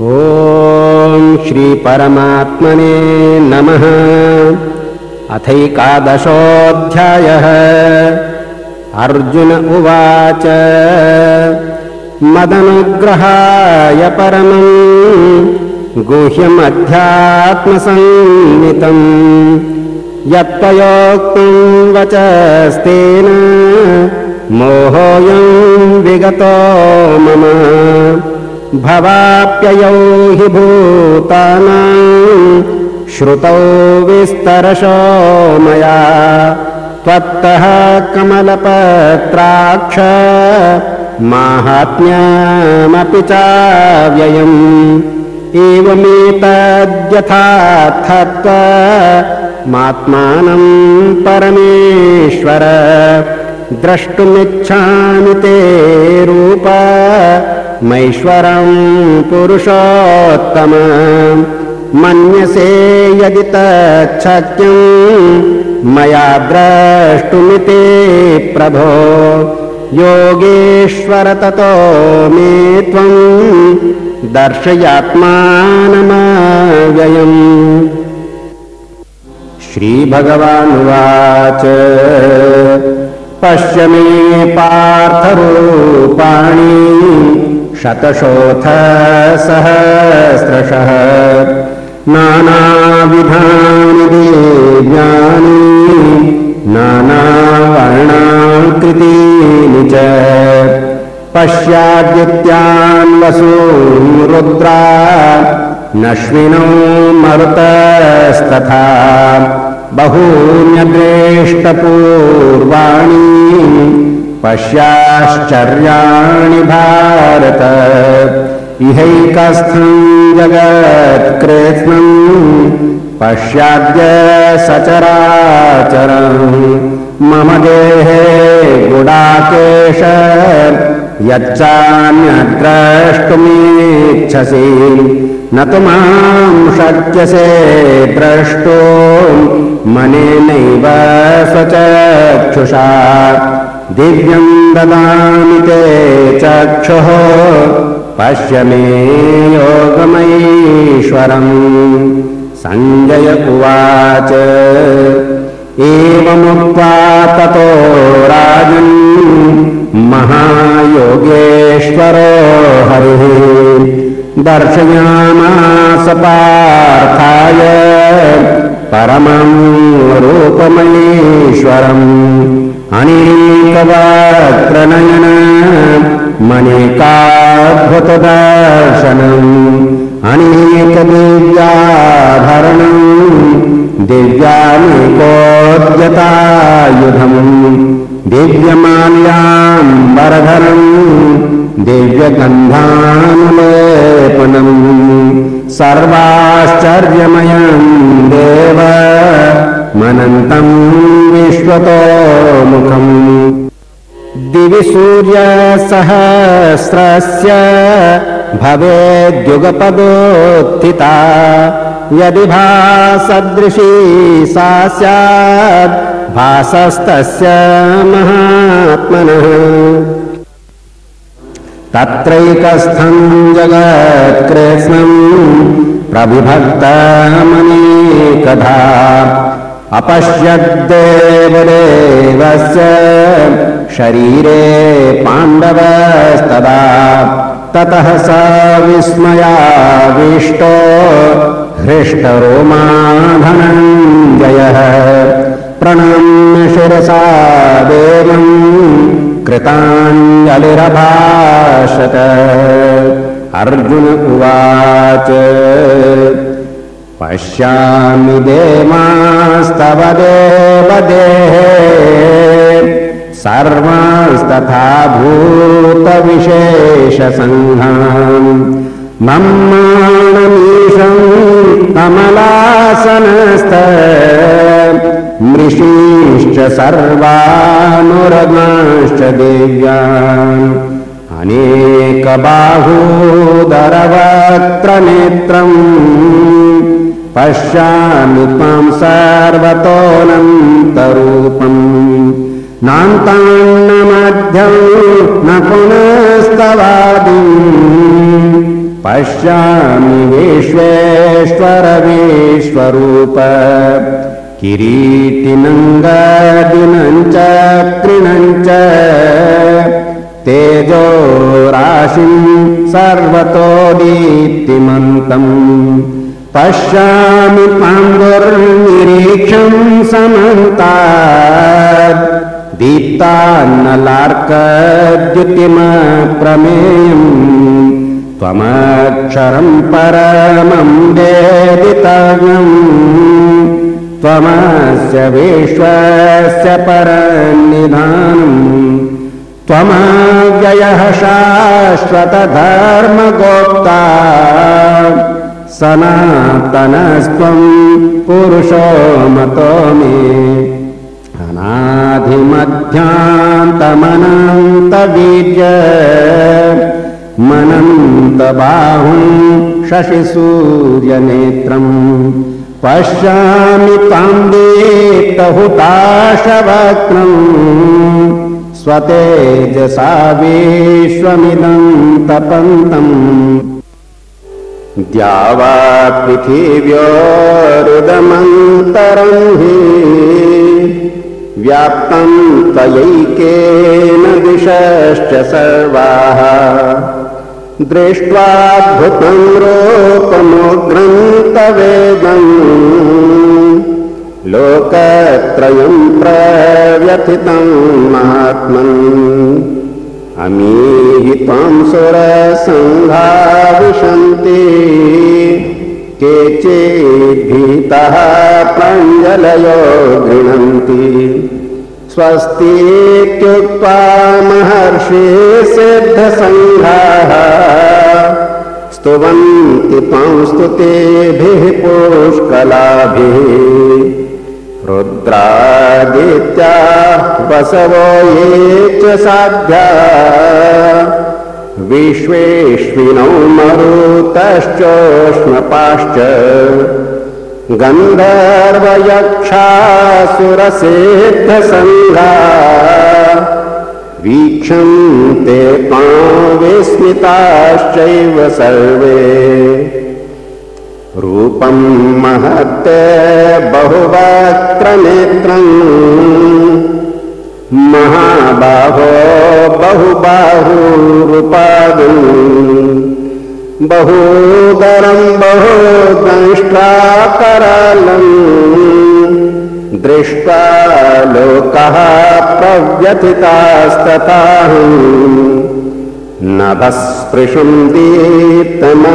ॐ श्रीपरमात्मने नमः। अथैकादशोऽध्यायः। अर्जुन उवाच मदनुग्रहाय परमम् गुह्यमध्यात्मसंहितम् यत्त्वयोक्तम् वचस्तेन मोहोऽयम् विगतो मम भवाप्ययौ हि भूतानाम् श्रुतौ विस्तरशो मया। त्वत्तः कमलपत्राक्ष माहात्म्यमपि चाव्ययम्। एवमेतद्यथार्थत्वमात्मानम् परमेश्वर द्रष्टुमिच्छामि ते रूप। मैश्वरम् पुरुषोत्तम। मन्यसे यदि तच्छक्यम् मया द्रष्टुमिते प्रभो। योगेश्वर ततो मे त्वम् दर्शयात्मानमव्ययम्। श्रीभगवानुवाच पश्य मे पार्थरूपाणि शतशोऽथ सहस्रशः नानाविधानि दिव्यानि नानावर्णाकृतीनि च। पश्याद्यत्यान् वसून् रुद्रा नश्विनो मरुतस्तथा बहून्यद्रेष्टपूर्वाणि पश्याश्चर्याणि भारत। इहैकस्थम् जगत्कृत्स्नम् पश्याद्य सचराचरम् मम देहे गुडाकेश यच्चान्यद्रष्टुमीच्छसि। न तु माम् शक्यसे द्रष्टो मनेनैव स्वचक्षुषा। दिव्यम् ददामि ते चक्षुः। पश्य मे योगमैश्वरम् सञ्जय उवाच। एवमुक्त्वा ततो राजन् महायोगेश्वरो हरिः। दर्शयामास पार्थाय परमम् रूपमैश्वरम् अनेकवक्त्रनयन मनेकाद्भुतदर्शनम् अनेकदिव्याभरणम् दिव्यानेकोद्यतायुधम् दिव्यमाल्याम्बरधरम् दिव्यगन्धानुलेपनम् सर्वाश्चर्यमयम् देव मनन्तम् विश्वतोमुखम्। दिवि सूर्यसहस्रस्य भवेद्युगपदोत्थिता यदि भासदृशी सा स्यात् भासस्तस्य महात्मनः। तत्रैकस्थम् जगत्कृत्स्नम् प्रविभक्तमनेकधा अपश्यद्देवदेवस्य शरीरे पाण्डवस्तदा। ततः स विस्मयाविष्टो हृष्टरोमाधनञ्जयः। प्रणम्य शिरसा देवम् कृताञ्जलिरभाषत। अर्जुन उवाच पश्यामि देवास्तव देवदेहे सर्वांस्तथा भूतविशेषसङ्घाम् मम्माणमीशम् कमलासनस्त मृषीश्च सर्वानुरगाश्च देव्यान्। अनेकबाहूदरवक्त्रनेत्रम् पश्यामि त्वाम् सर्वतोऽनन्तरूपम्। नान्तान्न मध्यम् न पुनस्तवादिम्। पश्यामि विश्वेश्वर विश्वरूप किरीटिनङ्गदिनं च कृणम् च तेजो राशिं सर्वतो दीप्तिमन्तम् पश्यामि पाण्डुर्निरीक्षं समन्ता। दीप्तान्नलार्कद्युतिमप्रमेयम् त्वमक्षरं परमं वेदितव्यम् त्वमस्य विश्वस्य परन्निधानम् त्वमव्ययः शाश्वतधर्मगोप्ता सनातनस्त्वं पुरुषो मतो मे। अनाधिमध्यान्तमनन्तवीर्य मनन्तबाहुं शशिसूर्यनेत्रम् पश्यामि तां दीप्तहुताशवक्त्रम् स्वतेजसा विश्वमिदं तपन्तम् द्यावा पृथिव्योरुदमन्तरम् हि व्याप्तम् त्वयैकेन दिशश्च सर्वाः। दृष्ट्वाद्भुतम् रूपमुग्रन्तवेदम् लोकत्रयम् प्रव्यथितम् महात्मन् अमीहि त्वाम् सुरसङ्घा विशन्ति केचिद्भीतः प्राञ्जलयो गृह्णन्ति। स्वस्तीत्युक्त्वा महर्षि सिद्धसङ्घाः। स्तुवन्ति त्वां स्तुतेभिः पुष्कलाभिः रुद्रादित्या वसवो ये च साध्या। विश्वेश्विनौ मरुतश्चोष्णपाश्च गन्धर्वयक्षासुरसिद्धसङ्घा वीक्षन्ते विस्मिताश्चैव सर्वे रूपम् महत्ते बहुवक्त्रनेत्रम्। महाबाहो बहुबाहुरूपादम्। बहूदरम् बहु दृष्ट्वा लोकः प्रव्यथितास्तथाहम् नभस्पृशुं दीप्तमनेकवर्णम्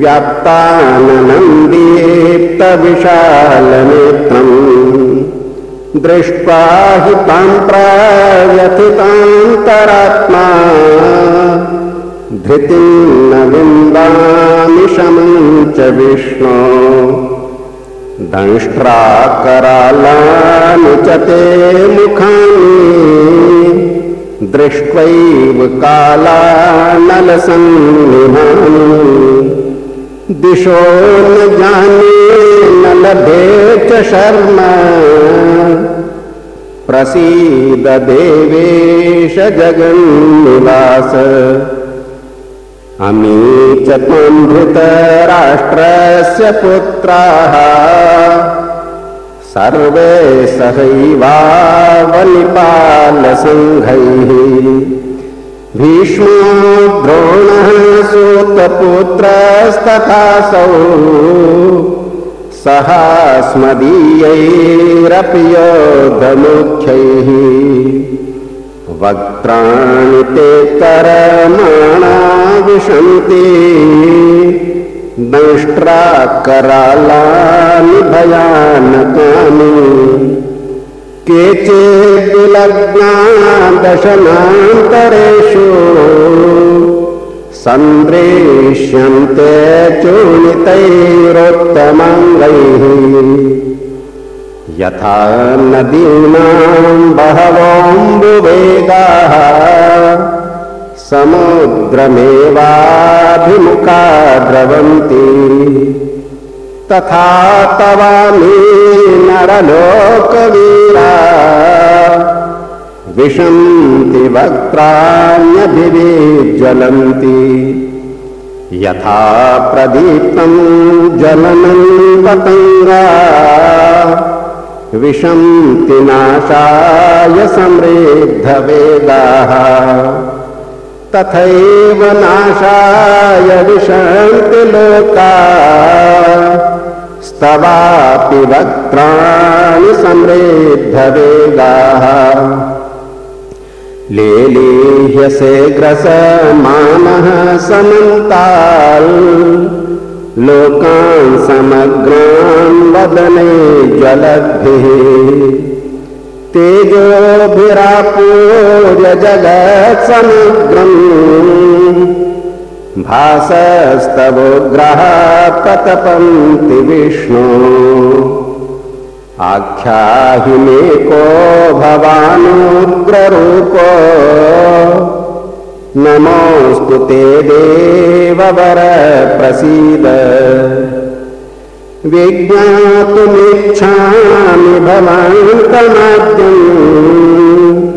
व्याप्ताननम् दीप्तविशालनेत्रम्। दृष्ट्वा हि ताम् प्रव्यथितान्तरात्मा धृतिम् न विन्दामि शमम् च विष्णो। दंष्ट्राकरालानि च ते मुखानि दृष्ट्वैव कालानलसन्निहानि दिशो न जाने न लभे च शर्म। प्रसीद देवेश जगन्निवास। अमी च त्वम् धृतराष्ट्रस्य पुत्राः सर्वे सहैवावलिपालसङ्घैः भीष्मो द्रोणः सूतपुत्रस्तथासौ सहास्मदीयैरपि योधमुख्यैः वक्त्राणि ते करमाणा विशन्ति दंष्ट्राकरालानि भयानकानि केचिद्विलग्ना दशनान्तरेषु सन्दृश्यन्ते चूणितैरोत्तमाङ्गैः। यथा नदीनाम् बहवोऽम्बुवेगाः समुद्रमेवाभिमुखा द्रवन्ति तथा तवामि नरलोकवीरा। विशन्ति वक्त्राण्यभिज्वलन्ति यथा प्रदीप्तम् ज्वलनम् पतङ्गा विशन्ति नाशाय समृद्धवेदाः तथैव नाशाय विशन्ति लोका। स्तवापि वक्त्राणि समृद्धवेदाः लेलीह्यसे ग्रसमानः समन्ताल्। लोकान् समग्रान् वदने ज्वलद्भिः तेजोभिरापूर्य जगत्समग्रम् भासस्तवोग्रः प्रतपन्ति विष्णु। आख्याहि मे को भवानुग्ररूपो। नमोऽस्तु ते देववर प्रसीद विज्ञातुमिच्छामि भवान्तमाद्यम्।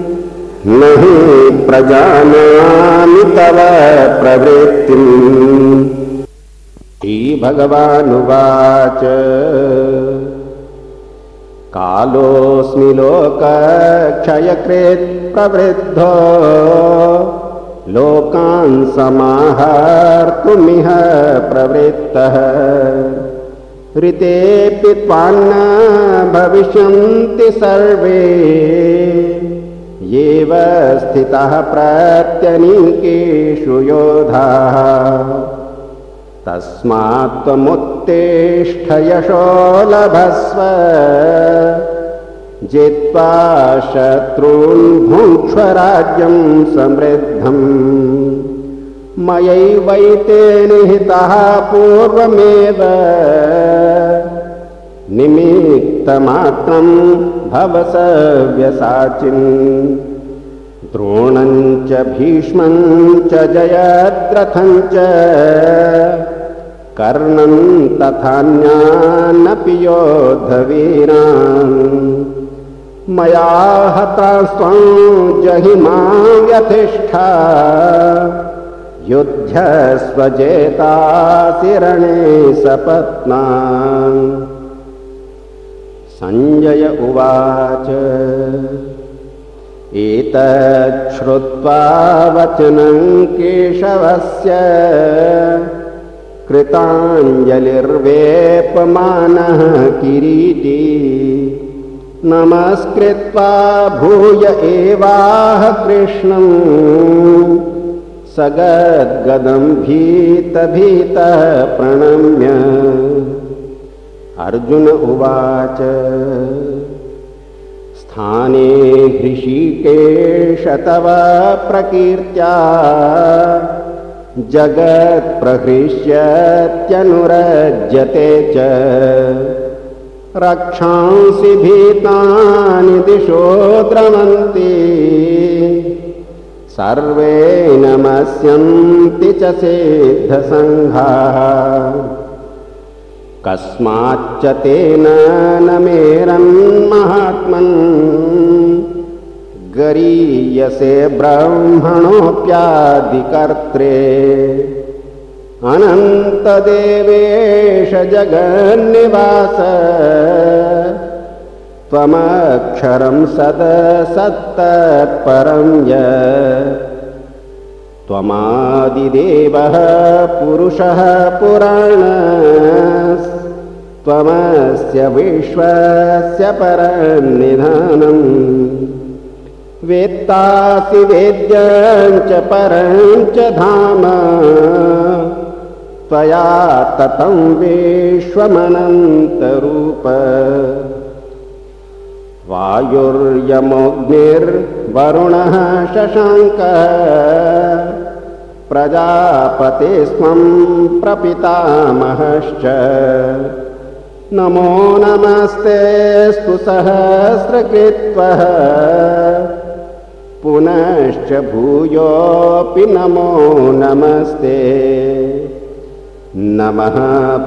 न हि प्रजानामि तव प्रवृत्तिम्। श्रीभगवानुवाच। कालोऽस्मि लोकक्षयकृत् प्रवृद्धो। लोकान् समाहर्तुमिह प्रवृत्तः। ऋतेऽपि त्वान्न भविष्यन्ति सर्वे। एव स्थितः प्रत्यनीकेषु योधाः। तस्मात् त्वमुत्तिष्ठ यशो लभस्व। जित्वा शत्रून् भुङ्क्ष्व राज्यं समृद्धम्। मयैवैते निहितः पूर्वमेव निमित्तमात्रम् भव सव्यसाचिन्। द्रोणम् च भीष्मम् च कर्णम् तथान्यानपि योद्धवीरान्। मया हतास्त्वम् जहिमा व्यतिष्ठा युध्यस्वजेतासि रणे सपत्ना सञ्जय उवाच। एतच्छ्रुत्वा वचनं केशवस्य। कृताञ्जलिर्वेपमानः किरीटी। नमस्कृत्वा भूय एवाह कृष्णम् सगद्गदम् भीतभीतः प्रणम्य अर्जुन उवाच स्थाने हृषीकेश तव प्रकीर्त्या जगत्प्रहृष्यत्यनुरज्यते च। रक्षांसि भीतानि दिशो द्रवन्ति सर्वे नमस्यन्ति च सिद्धसङ्घाः कस्माच्च तेन न मेरन्महात्मन् गरीयसे ब्रह्मणोऽप्यादिकर्त्रे अनन्तदेवेश जगन्निवास त्वमक्षरं सदसत्तत्परं य त्वमादिदेवः पुरुषः पुराण। त्वमस्य विश्वस्य परन्निधानम् वेत्तासि वेद्यं च परं च धाम। त्वया ततं विश्वमनन्तरूप। वायुर्यमोऽग्निर्वरुणः शशाङ्कः प्रजापतिस्त्वं प्रपितामहश्च। नमो नमस्तेऽस्तु सहस्रकृत्वः पुनश्च भूयोऽपि नमो नमस्ते। नमः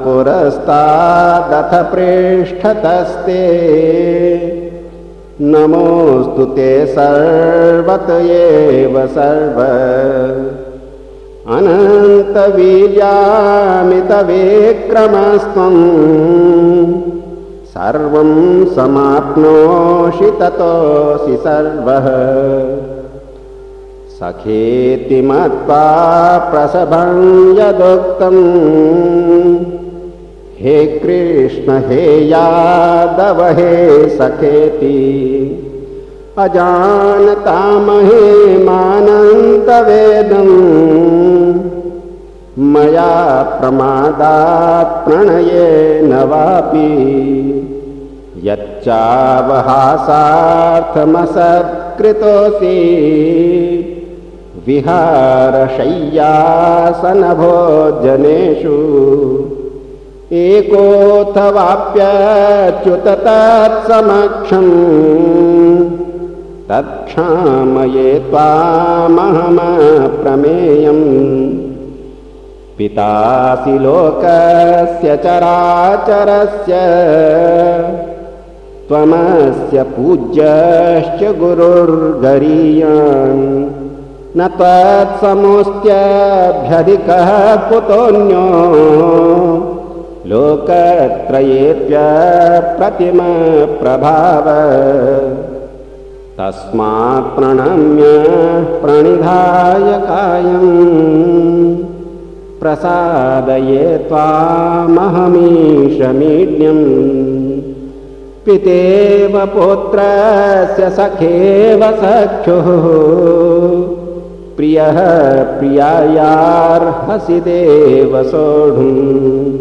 पुरस्तादथ पृष्ठतस्ते नमोऽस्तु ते सर्वत एव सर्व अनन्तवीर्यामितविक्रमस्त्वम् सर्वं समाप्नोषि ततोऽसि सर्वः। सखेति मत्वा प्रसभं यदुक्तम् हे कृष्ण हे यादव हे सखेति अजानतामहे मानन्तवेदम् मया प्रमादात् प्रणयेन वापि यच्चावहासार्थमसत्कृतोऽसि विहारशय्यासनभोजनेषु एकोऽथवाप्यच्युत तत्समक्षम् तत्क्षामये त्वामहमप्रमेयम् पितासि लोकस्य चराचरस्य त्वमस्य पूज्यश्च गुरुर्गरीयान्। न त्वत्समोऽस्त्यभ्यधिकः कुतोऽन्यो लोकत्रयेऽप्यप्रतिमप्रभाव तस्मात् प्रणम्य प्रणिधाय कायम् प्रसादये त्वामहमीशमीड्यम्। पितेव पुत्रस्य सखेव सख्युः। प्रियः प्रियायार्हसि देव सोढुम्।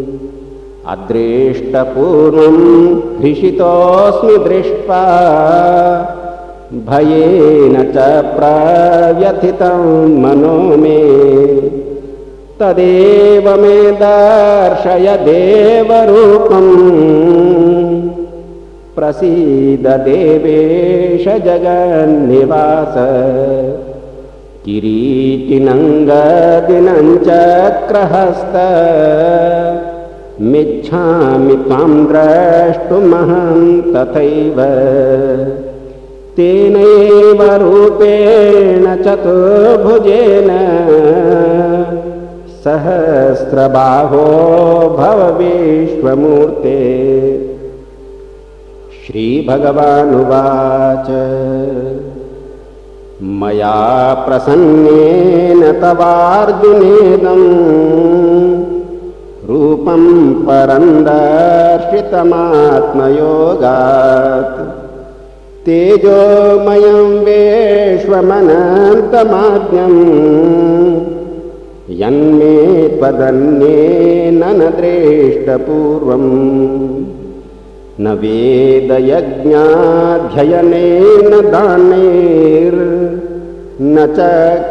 अदृष्टपूर्वं हृषितोऽस्मि दृष्ट्वा भयेन च प्रव्यथितं मनो मे तदेव मे दर्शय देवरूपम्। प्रसीद देवेश जगन्निवास। किरीटिनङ्गदिनं चक्रहस्त। मिच्छामि त्वां द्रष्टुमहं तथैव। तेनैव रूपेण चतुर्भुजेन सहस्रबाहो भव विश्वमूर्ते श्रीभगवानुवाच। मया प्रसन्नेन तवार्जुनेदम्। रूपं परन्दर्शितमात्मयोगात्। तेजोमयं विश्वमनन्तमाद्यम् यन्मे त्वदन्येन न दृष्टपूर्वम्। न वेदयज्ञाध्ययनेन दानैर्न च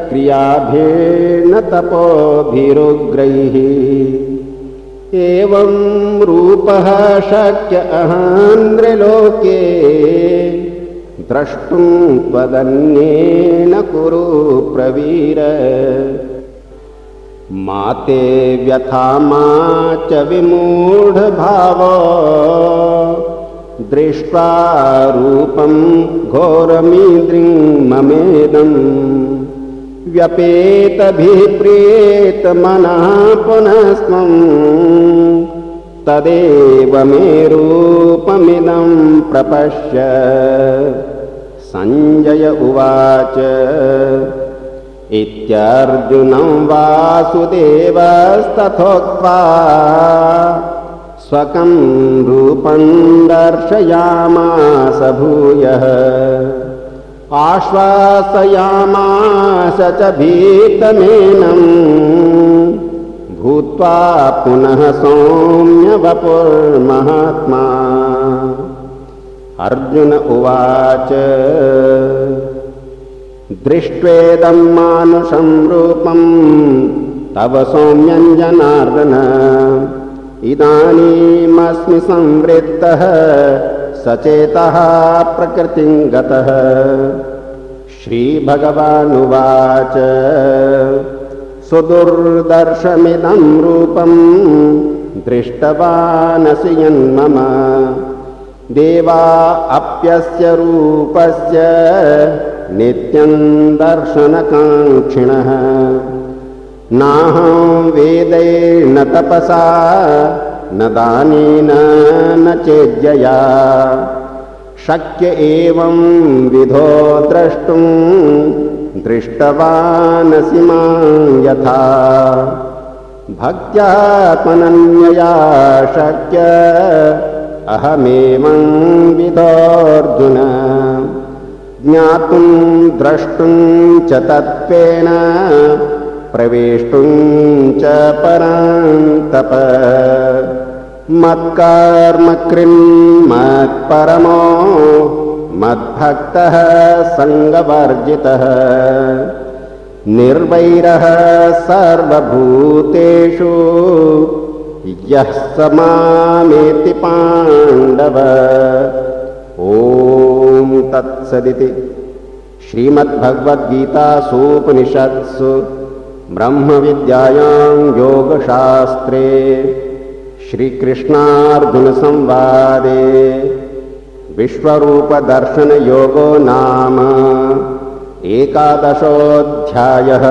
क्रियाभिर्न तपोभिरुग्रैः। एवं रूपः शक्य अहान्द्रलोके द्रष्टुं त्वदन्येन कुरु प्रवीर मा ते व्यथा मा च विमूढभावो। दृष्ट्वा रूपं घोरमीदृङ्ममेदम् व्यपेतभिप्रेतमनः पुनस्त्वम् तदेव मे रूपमिदं प्रपश्य। सञ्जय उवाच इत्यर्जुनं वासुदेवस्तथोक्त्वा स्वकं रूपं दर्शयामास भूयः। आश्वासयामास च भीतमेनम् भूत्वा पुनः सौम्यवपुर्महात्मा। अर्जुन उवाच दृष्ट्वेदं मानुषं रूपं तव सौम्यञ्जनार्दन। इदानीमस्मि संवृत्तः सचेतः प्रकृतिं गतः। श्रीभगवानुवाच सुदुर्दर्शमिदं रूपं दृष्टवानसि यन्मम। देवा अप्यस्य रूपस्य नित्यं दर्शनकाङ्क्षिणः। नाहं वेदैर्न तपसा न दानेन न चेद्यया शक्य एवं विधो द्रष्टुं दृष्टवानसि मां यथा। भक्त्यात्मनन्यया शक्य अहमेवं विधोऽर्जुन ज्ञातुं द्रष्टुं च तत्त्वेन प्रवेष्टुं च परान्तप। मत्कर्म मत्परमो मद्भक्तः सङ्गवर्जितः। निर्वैरः सर्वभूतेषु यः स मामेति पाण्डव। ॐ तत्सदिति। श्रीमद्भगवद्गीतासूपनिषत्सु ब्रह्मविद्यायां योगशास्त्रे श्रीकृष्णार्जुनसंवादे विश्वरूपदर्शनयोगो नाम एकादशोऽध्यायः